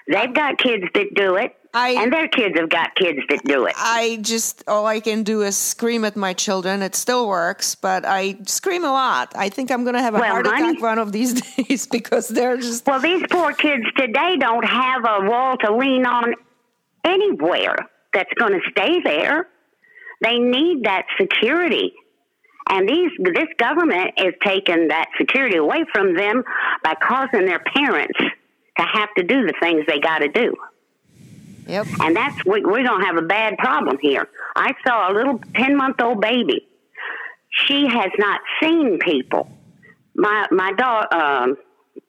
They've got kids that do it, and their kids have got kids that do it. I just all I can do is scream at my children. It still works, but I scream a lot. I think I'm gonna have a Well, heart honey- attack one of these days because they're just. Well, these poor kids today don't have a wall to lean on anywhere that's going to stay there. They need that security. And these this government is taking that security away from them by causing their parents to have to do the things they got to do. Yep. And that's we, we're going to have a bad problem here. I saw a little 10 month old baby. She has not seen people. My my dog, um,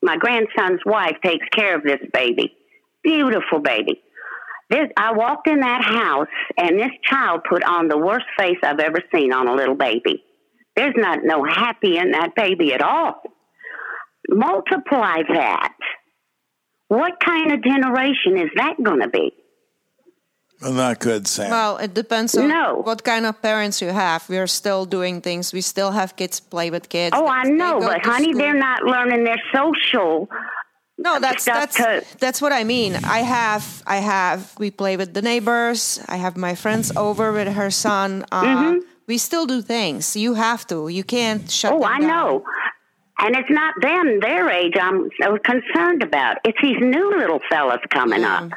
my grandson's wife takes care of this baby. Beautiful baby. This, I walked in that house, and this child put on the worst face I've ever seen on a little baby. There's not no happy in that baby at all. Multiply that. What kind of generation is that going to be? Well, not good, Sam. Well, it depends on No. what kind of parents you have. We're still doing things. We still have kids play with kids. Oh, I know, but honey, school. they're not learning their social. No, that's stuff that's that's what I mean. I have I have we play with the neighbors. I have my friends over with her son. Uh, Mm-hmm. We still do things. You have to. You can't shut. Oh, them I down. know. And it's not them, their age, I'm so concerned about. It's these new little fellas coming up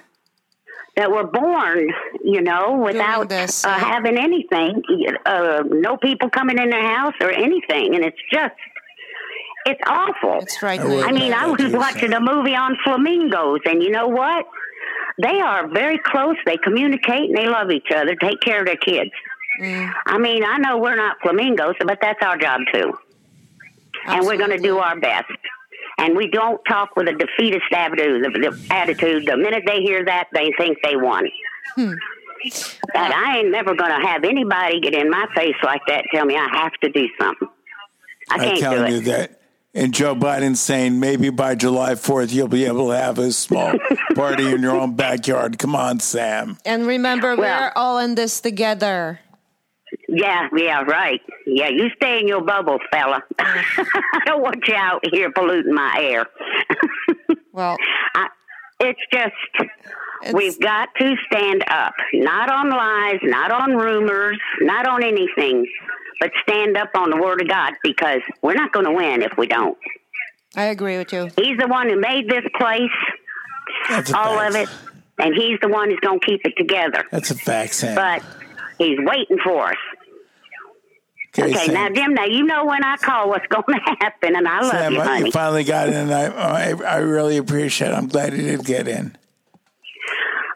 that were born, you know, without uh, having anything, uh, no people coming in their house or anything. And it's just, it's awful. It's right. I mean, I was watching a movie on flamingos, and you know what? They are very close. They communicate and they love each other, take care of their kids. Mm. I mean, I know we're not flamingos, but that's our job too. And we're going to do our best. And we don't talk with a defeatist attitude. The, the attitude. The minute they hear that, they think they won. Hmm. But I ain't never going to have anybody get in my face like that. Tell me I have to do something. I I'm can't do telling it. you that. And Joe Biden saying maybe by July 4th you'll be able to have a small party in your own backyard. Come on, Sam. And remember, Well- we're all in this together. Yeah, yeah, right. Yeah, you stay in your bubble, fella. I don't want you out here polluting my air. well, I, it's just we've got to stand up, not on lies, not on rumors, not on anything, but stand up on the word of God because we're not going to win if we don't. I agree with you. He's the one who made this place, That's all of it, and he's the one who's going to keep it together. That's a fact, Sam. But he's waiting for us. Okay, Okay, Sam. now Jim, now you know when I call what's going to happen, and I love Sam, you, I- honey. you finally got in. And I, I, I really appreciate it. I'm glad you did get in.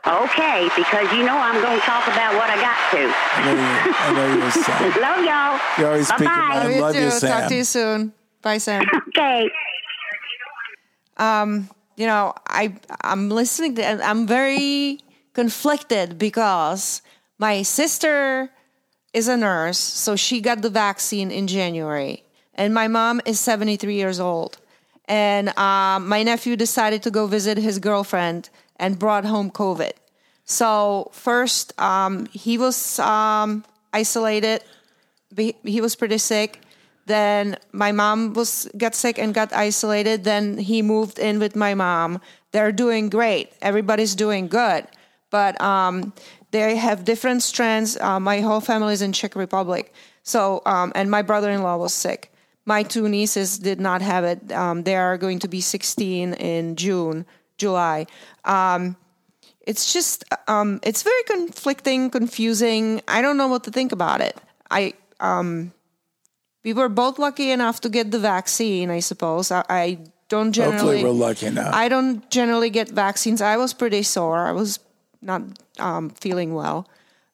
Okay, because you know I'm going to talk about what I got to. I know you, I know you're Sam. Love y'all. You always speak Bye-bye. about I love you, too. Sam. Talk to you soon. Bye, Sam. Okay. um, you know, I I'm listening to, I'm very conflicted because My sister is a nurse, so she got the vaccine in January. And my mom is 73 years old. And um, my nephew decided to go visit his girlfriend and brought home COVID. So, first, um, he was um, isolated, he was pretty sick. Then my mom was got sick and got isolated. Then he moved in with my mom. They're doing great. Everybody's doing good, but um, they have different strands. Uh, my whole family is in Czech Republic, so um, and my brother-in-law was sick. My two nieces did not have it. Um, they are going to be 16 in June, July. Um, it's just um, it's very conflicting, confusing. I don't know what to think about it. I um, we were both lucky enough to get the vaccine. I suppose I, I don't generally. Hopefully, we're lucky enough. I don't generally get vaccines. I was pretty sore. I was not um, feeling well.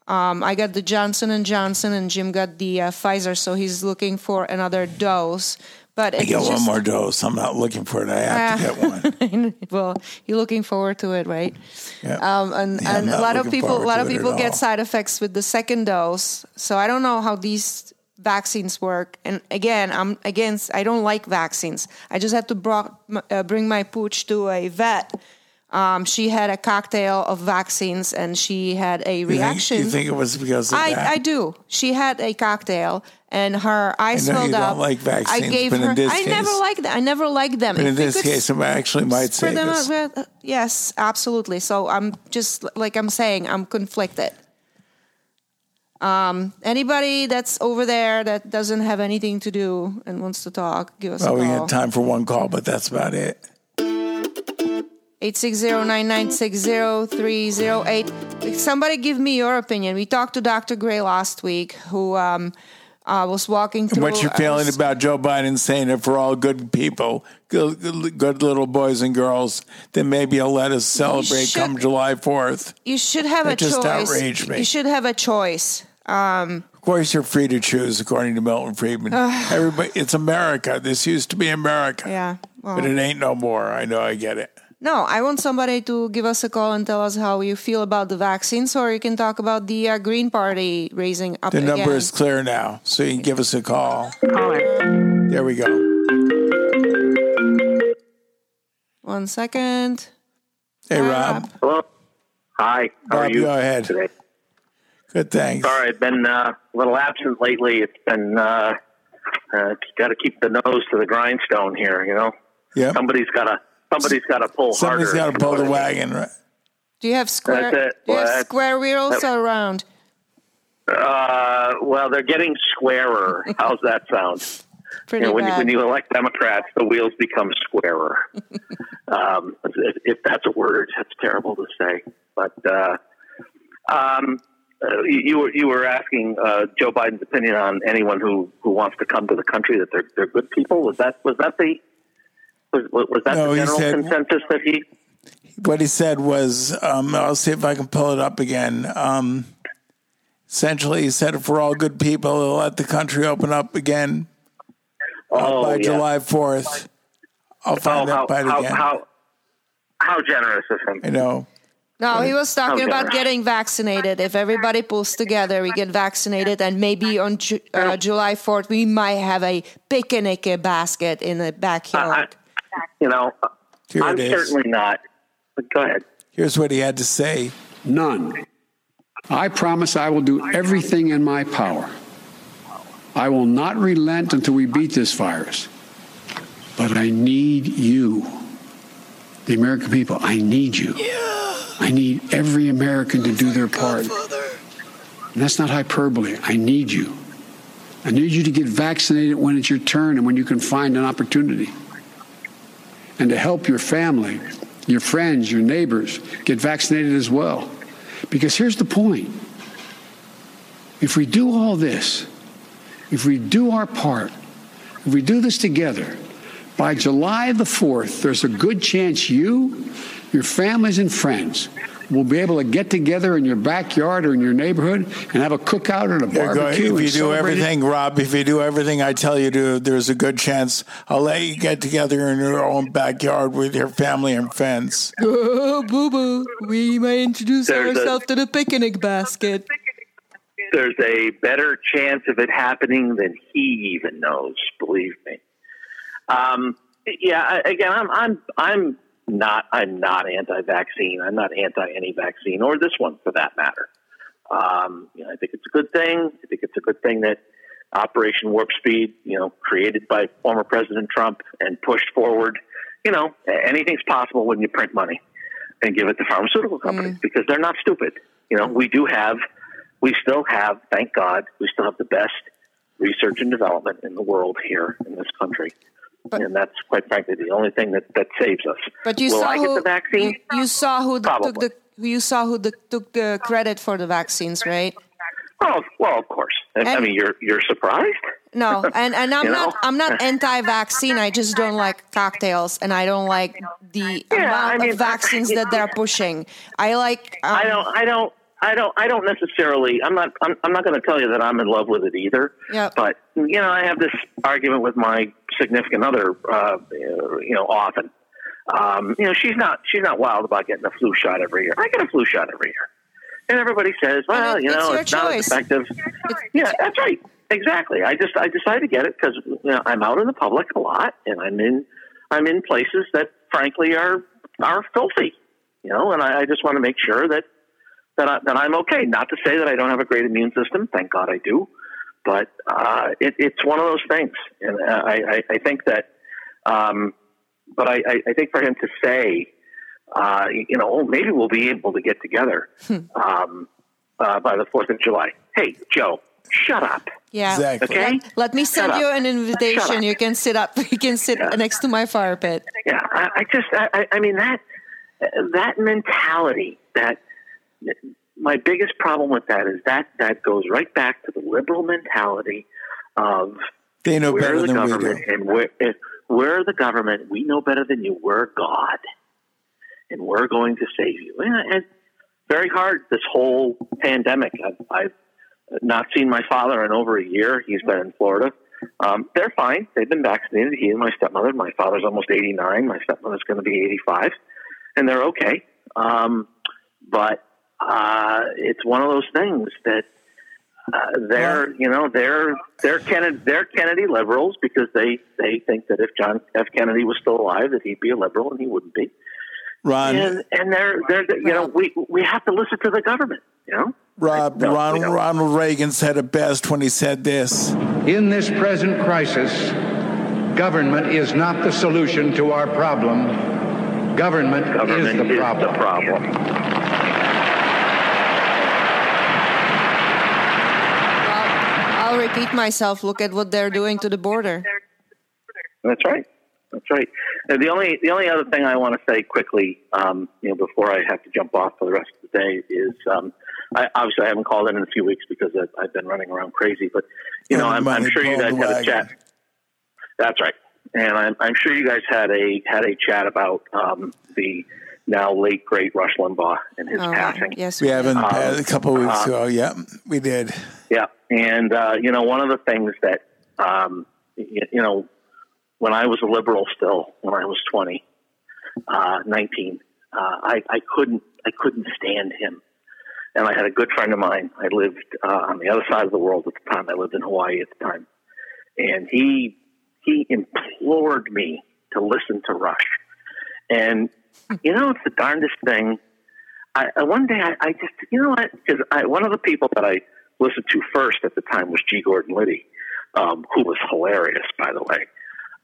Um, I got the Johnson and Johnson, and Jim got the uh, Pfizer, so he's looking for another dose. But I it's get just, one more dose. I'm not looking for it. I have to get one. well, you're looking forward to it, right? Yeah. Um, and Yeah, and a lot of people, a lot of people get all. side effects with the second dose. So I don't know how these vaccines work. And again, I'm against. I don't like vaccines. I just had to brought, uh, bring my pooch to a vet. Um, she had a cocktail of vaccines, and she had a You think, reaction. you think it was because of I, that? I do. She had a cocktail, and her eyes I know you swelled don't up. like vaccines, I gave her. I case- never liked them. I never liked them. But in we this case, I actually might say this. out, uh, yes, absolutely. So I'm just like I'm saying, I'm conflicted. Um, anybody that's over there that doesn't have anything to do and wants to talk, give us Well, a we call. got time for one call, but that's about it. 860-996-0308. Somebody give me your opinion. We talked to Dr. Gray last week, who um, uh, was walking through. What's your feeling was- about Joe Biden saying if we're all good people, good, good little boys and girls, then maybe he'll let us celebrate should- come July 4th? You should have That a just choice. outraged me. You should have a choice. Um, Of course, you're free to choose, according to Milton Friedman. Everybody, it's America. This used to be America, yeah. Well, but it ain't no more. I know. I get it. No, I want somebody to give us a call and tell us how you feel about the vaccines, or you can talk about the uh, Green Party raising up The again. number is clear now, so you can give us a call. There we go. One second. Hey, Rob. Hello. Hi. How are you go ahead. today? Good, thanks. Sorry, I've been uh, a little absent lately. It's been uh, uh, got to keep the nose to the grindstone here. You know, Yeah. somebody's got to somebody's got to pull Somebody's harder. got to pull the wagon. Right? Do you have square? It. Do you Well, have square wheels or round? Uh, well, they're getting squarer. How's that sound? Pretty you know, when, you, bad. when you elect Democrats, the wheels become squarer. um, if, if that's a word, that's terrible to say. But uh, um, uh, you, you were you were asking uh, Joe Biden's opinion on anyone who, who wants to come to the country that they're they're good people. Was that was that the was, was that No, the general said- consensus that he? What he said was, um, I'll see if I can pull it up again. Um, essentially, he said if we're all good people, he'll let the country open up again uh, Oh, by yeah. July 4th. I'll find oh, how, that by how, again. how how generous of him. I know. No, he was talking about getting vaccinated. If everybody pulls together, we get vaccinated, and maybe on Ju- uh, July 4th, we might have a picnic basket in the backyard. You know, Here I'm certainly not. But go ahead. Here's what he had to say. None. I promise I will do everything in my power. I will not relent until we beat this virus. But I need you, the American people. I need you. I need every American to do their part. And that's not hyperbole. I need you. I need you to get vaccinated when it's your turn and when you can find an opportunity. And to help your family, your friends, your neighbors get vaccinated as well. Because here's the point if we do all this, if we do our part, if we do this together, by July the 4th, there's a good chance you, your families, and friends will be able to get together in your backyard or in your neighborhood and have a cookout or a There you barbecue. If you do celebrate it. everything, Rob, if you do everything I tell you to, there's a good chance I'll let you get together in your own backyard with your family and friends. Oh, boo boo. We may introduce There's a- ourselves to the picnic basket. there's a better chance of it happening than he even knows. Believe me. Um, yeah. Again, I'm I'm I'm not I'm not anti-vaccine. I'm not anti any vaccine or this one for that matter. Um, you know, I think it's a good thing. I think it's a good thing that Operation Warp Speed, you know, created by former President Trump and pushed forward. You know, anything's possible when you print money and give it to pharmaceutical companies because they're not stupid. You know, we do have, we still have, thank God, we still have the best research and development in the world here in this country. And that's quite frankly the only thing that, that saves us. But you Will saw I who get the vaccine? You, you saw who the, took the you saw who the, took the credit for the vaccines, right? Oh, well, of course. I, I mean, you're you're surprised. No, and and I'm not know? I'm not anti-vaccine. I just don't like cocktails, and I don't like the amount of vaccines that they're pushing. I like. Um, I don't. I don't. I don't. I don't necessarily. I'm not. I'm, I'm not going to tell you that I'm in love with it either. Yep. But you know, I have this argument with my significant other. Uh, you know, often. Um, you know, she's not. She's not wild about getting a flu shot every year. I get a flu shot every year, and everybody says, "Well, you know, your it's not as choice. effective." Yeah, that's right. Exactly. I just I decided to get it because you know I'm out in the public a lot, and I'm in I'm in places that frankly are are filthy. You know, and I, I just want to make sure that that I, that I'm okay. Not to say that I don't have a great immune system. Thank God I do. But uh, it, it's one of those things, and I, I, I think that. Um, but I, I, I think for him to say, uh, you know, oh, maybe we'll be able to get together um, uh, by the Fourth of July. Hey, Joe, shut up. Yeah. Exactly. Okay. Let, let me send you an invitation. You can sit up. You can sit next to my fire pit. Yeah, I, I just, I, I- I mean that that mentality. That my biggest problem with that is that that goes right back to the liberal mentality of They know we're better the than we government do. and we're if we're the government. We know better than you. We're God, and we're going to save you. And it's very hard this whole pandemic. I've, I've not seen my father in over a year. He's been in Florida. Um, they're fine. They've been vaccinated. He and my stepmother. My father's almost 89. My stepmother's going to be 85, and they're okay. Um, but uh, it's one of those things that uh, they're you know they're they're Kennedy they're Kennedy liberals because they they think that if John F Kennedy was still alive that he'd be a liberal and he wouldn't be. Ron, And and they're they're you know we we have to listen to the government. You know. Rob, No, Ronald. Ronald Reagan said it best when he said this. In this present crisis, government is not the solution to our problem. Government, Government is the is problem. the problem. I'll repeat myself. Look at what they're doing to the border. That's right. That's right. And the only the only other thing I want to say quickly, um, you know, before I have to jump off for the rest of the day is, um, I, obviously I haven't called in in a few weeks because I've, I've been running around crazy. But you know, I'm, I'm sure you guys had a chat. That's right, and I'm, I'm sure you guys had a had a chat about um, the now late great Rush Limbaugh and his Oh, passing. yes, We haven't Um, a couple of weeks uh, ago. Yeah, we did. Yeah, and uh, you know, one of the things that um, you, you know, when I was a liberal still, when I was twenty, uh, nineteen, uh, I, I couldn't, I couldn't stand him. And I had a good friend of mine. I lived uh, on the other side of the world at the time. I lived in Hawaii at the time, and he he implored me to listen to Rush. And you know, it's the darndest thing. I, one day I, I just you know what because one of the people that I listened to first at the time was G. Gordon Liddy, um, who was hilarious by the way,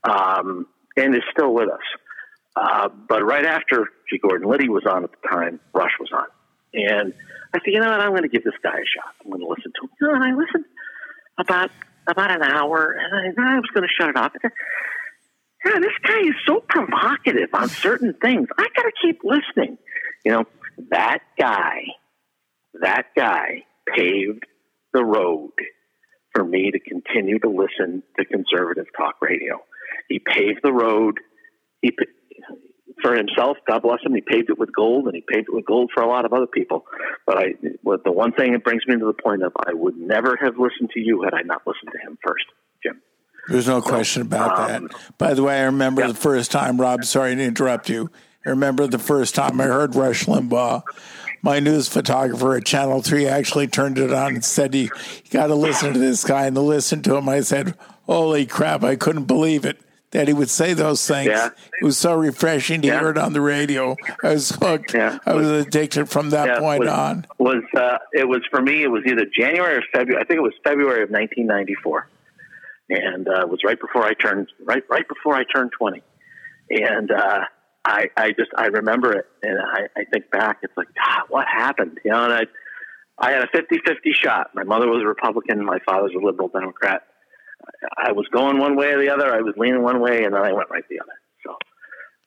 um, and is still with us. Uh, but right after G. Gordon Liddy was on at the time, Rush was on, and I said, you know what, I'm going to give this guy a shot. I'm going to listen to him. You know, and I listened about about an hour, and I, I was going to shut it off. Yeah, this guy is so provocative on certain things. I got to keep listening. You know, that guy, that guy paved the road for me to continue to listen to conservative talk radio. He paved the road. He for himself, God bless him. He paved it with gold, and he paved it with gold for a lot of other people. But I, the one thing that brings me to the point of I would never have listened to you had I not listened to him first. There's no question about um, that. By the way, I remember the first time, Rob, sorry to interrupt you. I remember the first time I heard Rush Limbaugh my news photographer at Channel 3 actually turned it on and said, You, got to listen to this guy. And to listen to him, I said, Holy crap, I couldn't believe it that he would say those things. Yeah. It was so refreshing to Yeah. hear it on the radio. I was hooked. Yeah. I was addicted from that Yeah, point was, on. Was uh, it was for me? It was either January or February. I think it was February of 1994, and uh, was right before I turned right right before I turned 20. And uh, I I just I remember it, and I, I think back. It's like God, what happened? You know, and I I had a 50-50 shot. My mother was a Republican. My father's a liberal Democrat. I was going one way or the other. I was leaning one way, and then I went right the other. So,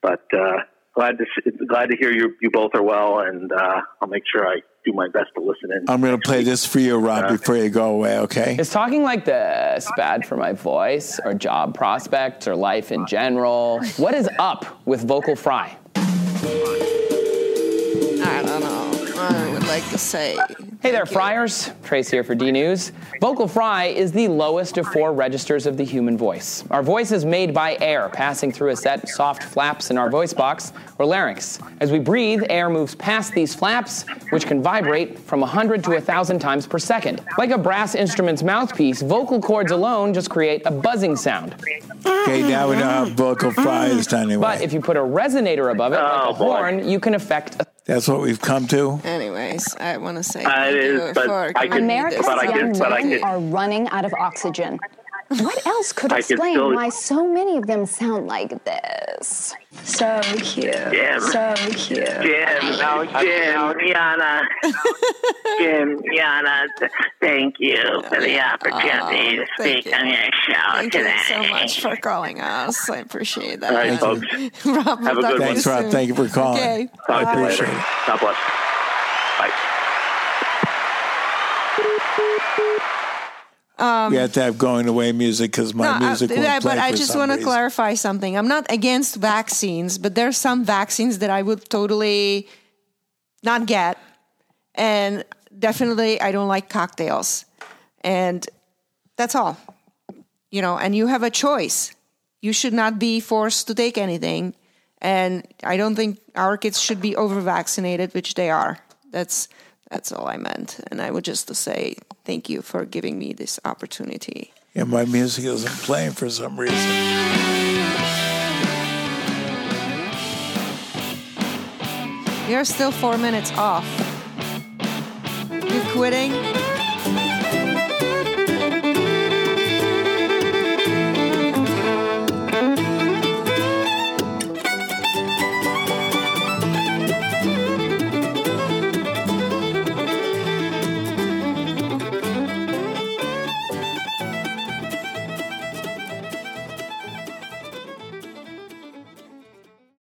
but uh, glad to glad to hear you you both are well, and uh, I'll make sure I do my best to listen in. I'm going to play this for you, Rob, Uh, before you go away, okay? Is talking like this bad for my voice or job prospects or life in general? What is up with Vocal Fry? I don't know. I would like to say. Hey there, Friars. Trace here for D News. Vocal fry is the lowest of four registers of the human voice. Our voice is made by air passing through a set of soft flaps in our voice box or larynx. As we breathe, air moves past these flaps, which can vibrate from 100 to 1,000 times per second. Like a brass instrument's mouthpiece, vocal cords alone just create a buzzing sound. Okay, now we know how vocal fry is done anyway. But if you put a resonator above it, like Oh, a horn, you can affect a That's what we've come to. Anyways, I want to say Uh, it is, but for I giving could- me America's but I young but I men are running out of oxygen. What else could explain still- why so many of them sound like this? So cute. Jim. So cute. Jim, no, oh, Jim, Yana, Jim, Yana, thank you for the opportunity to oh, thank speak on your show Thank today. you so much for calling us. I appreciate that. All right, folks. Rob, Have a good to one. Thanks, Rob. Thank you for calling. Okay. Talk to you bye. later. God bless. Bye. Um, we have to have going away music because my No, I- music yeah, play but I just want to clarify something. I'm not against vaccines, but there's some vaccines that I would totally not get, and definitely I don't like cocktails, and that's all. You know, and you have a choice. You should not be forced to take anything, and I don't think our kids should be over vaccinated, which they are. That's that's all I meant, and I would just to say thank you for giving me this opportunity. Yeah, my music isn't playing for some reason. You're still four minutes off. You're quitting?